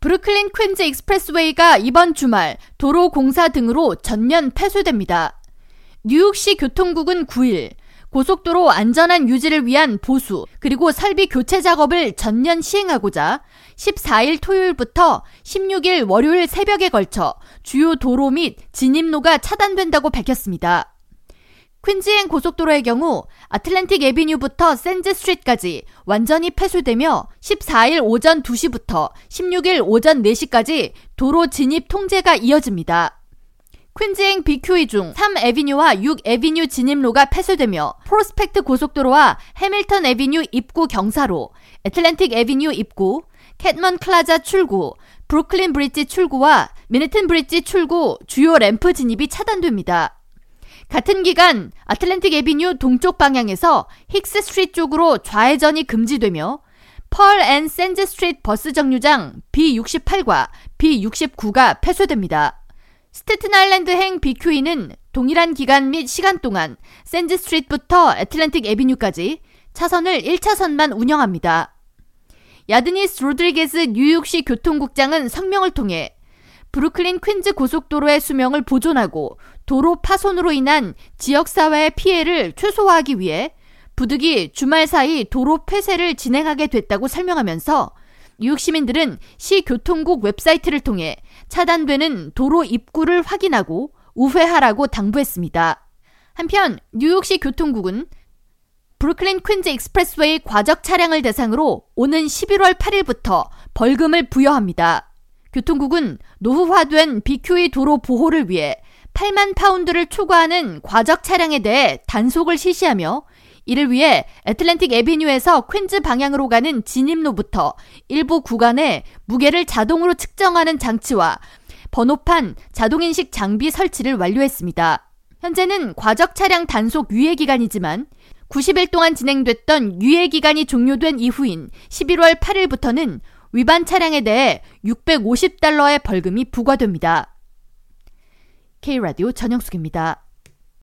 브루클린 퀸즈 익스프레스웨이가 이번 주말 도로 공사 등으로 전면 폐쇄됩니다. 뉴욕시 교통국은 9일 고속도로 안전한 유지를 위한 보수 그리고 설비 교체 작업을 전면 시행하고자 14일 토요일부터 16일 월요일 새벽에 걸쳐 주요 도로 및 진입로가 차단된다고 밝혔습니다. 퀸즈행 고속도로의 경우 아틀랜틱 에비뉴부터 샌즈 스트리트까지 완전히 폐쇄되며 14일 오전 2시부터 16일 오전 4시까지 도로 진입 통제가 이어집니다. 퀸즈행 BQE 중 3에비뉴와 6에비뉴 진입로가 폐쇄되며 프로스펙트 고속도로와 해밀턴 에비뉴 입구 경사로, 애틀랜틱 에비뉴 입구, 캐드먼 플라자 출구, 브루클린 브릿지 출구와 맨해튼 브릿지 출구 주요 램프 진입이 차단됩니다. 같은 기간 아틀랜틱 에비뉴 동쪽 방향에서 힉스 스트리트 쪽으로 좌회전이 금지되며 펄 앤 샌즈 스트리트 버스 정류장 B68과 B69가 폐쇄됩니다. 스테튼 아일랜드행 BQE는 동일한 기간 및 시간 동안 샌즈 스트리트부터 애틀랜틱 에비뉴까지 차선을 1차선만 운영합니다. 이다니스 로드리게스 뉴욕시 교통국장은 성명을 통해 브루클린 퀸즈 고속도로의 수명을 보존하고 도로 파손으로 인한 지역사회의 피해를 최소화하기 위해 부득이 주말 사이 도로 폐쇄를 진행하게 됐다고 설명하면서 뉴욕 시민들은 시 교통국 웹사이트를 통해 차단되는 도로 입구를 확인하고 우회하라고 당부했습니다. 한편 뉴욕시 교통국은 브루클린 퀸즈 익스프레스웨이 과적 차량을 대상으로 오는 11월 8일부터 벌금을 부여합니다. 교통국은 노후화된 BQE 도로 보호를 위해 8만 파운드를 초과하는 과적 차량에 대해 단속을 실시하며 이를 위해 애틀랜틱 에비뉴에서 퀸즈 방향으로 가는 진입로부터 일부 구간에 무게를 자동으로 측정하는 장치와 번호판 자동인식 장비 설치를 완료했습니다. 현재는 과적 차량 단속 유예 기간이지만 90일 동안 진행됐던 유예 기간이 종료된 이후인 11월 8일부터는 위반 차량에 대해 650달러의 벌금이 부과됩니다. K라디오 전영숙입니다.